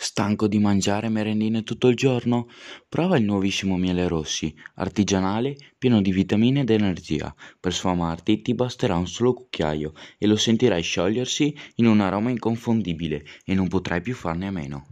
Stanco di mangiare merendine tutto il giorno? Prova il nuovissimo miele rossi, artigianale, pieno di vitamine ed energia. Per sfamarti ti basterà un solo cucchiaio e lo sentirai sciogliersi in un aroma inconfondibile e non potrai più farne a meno.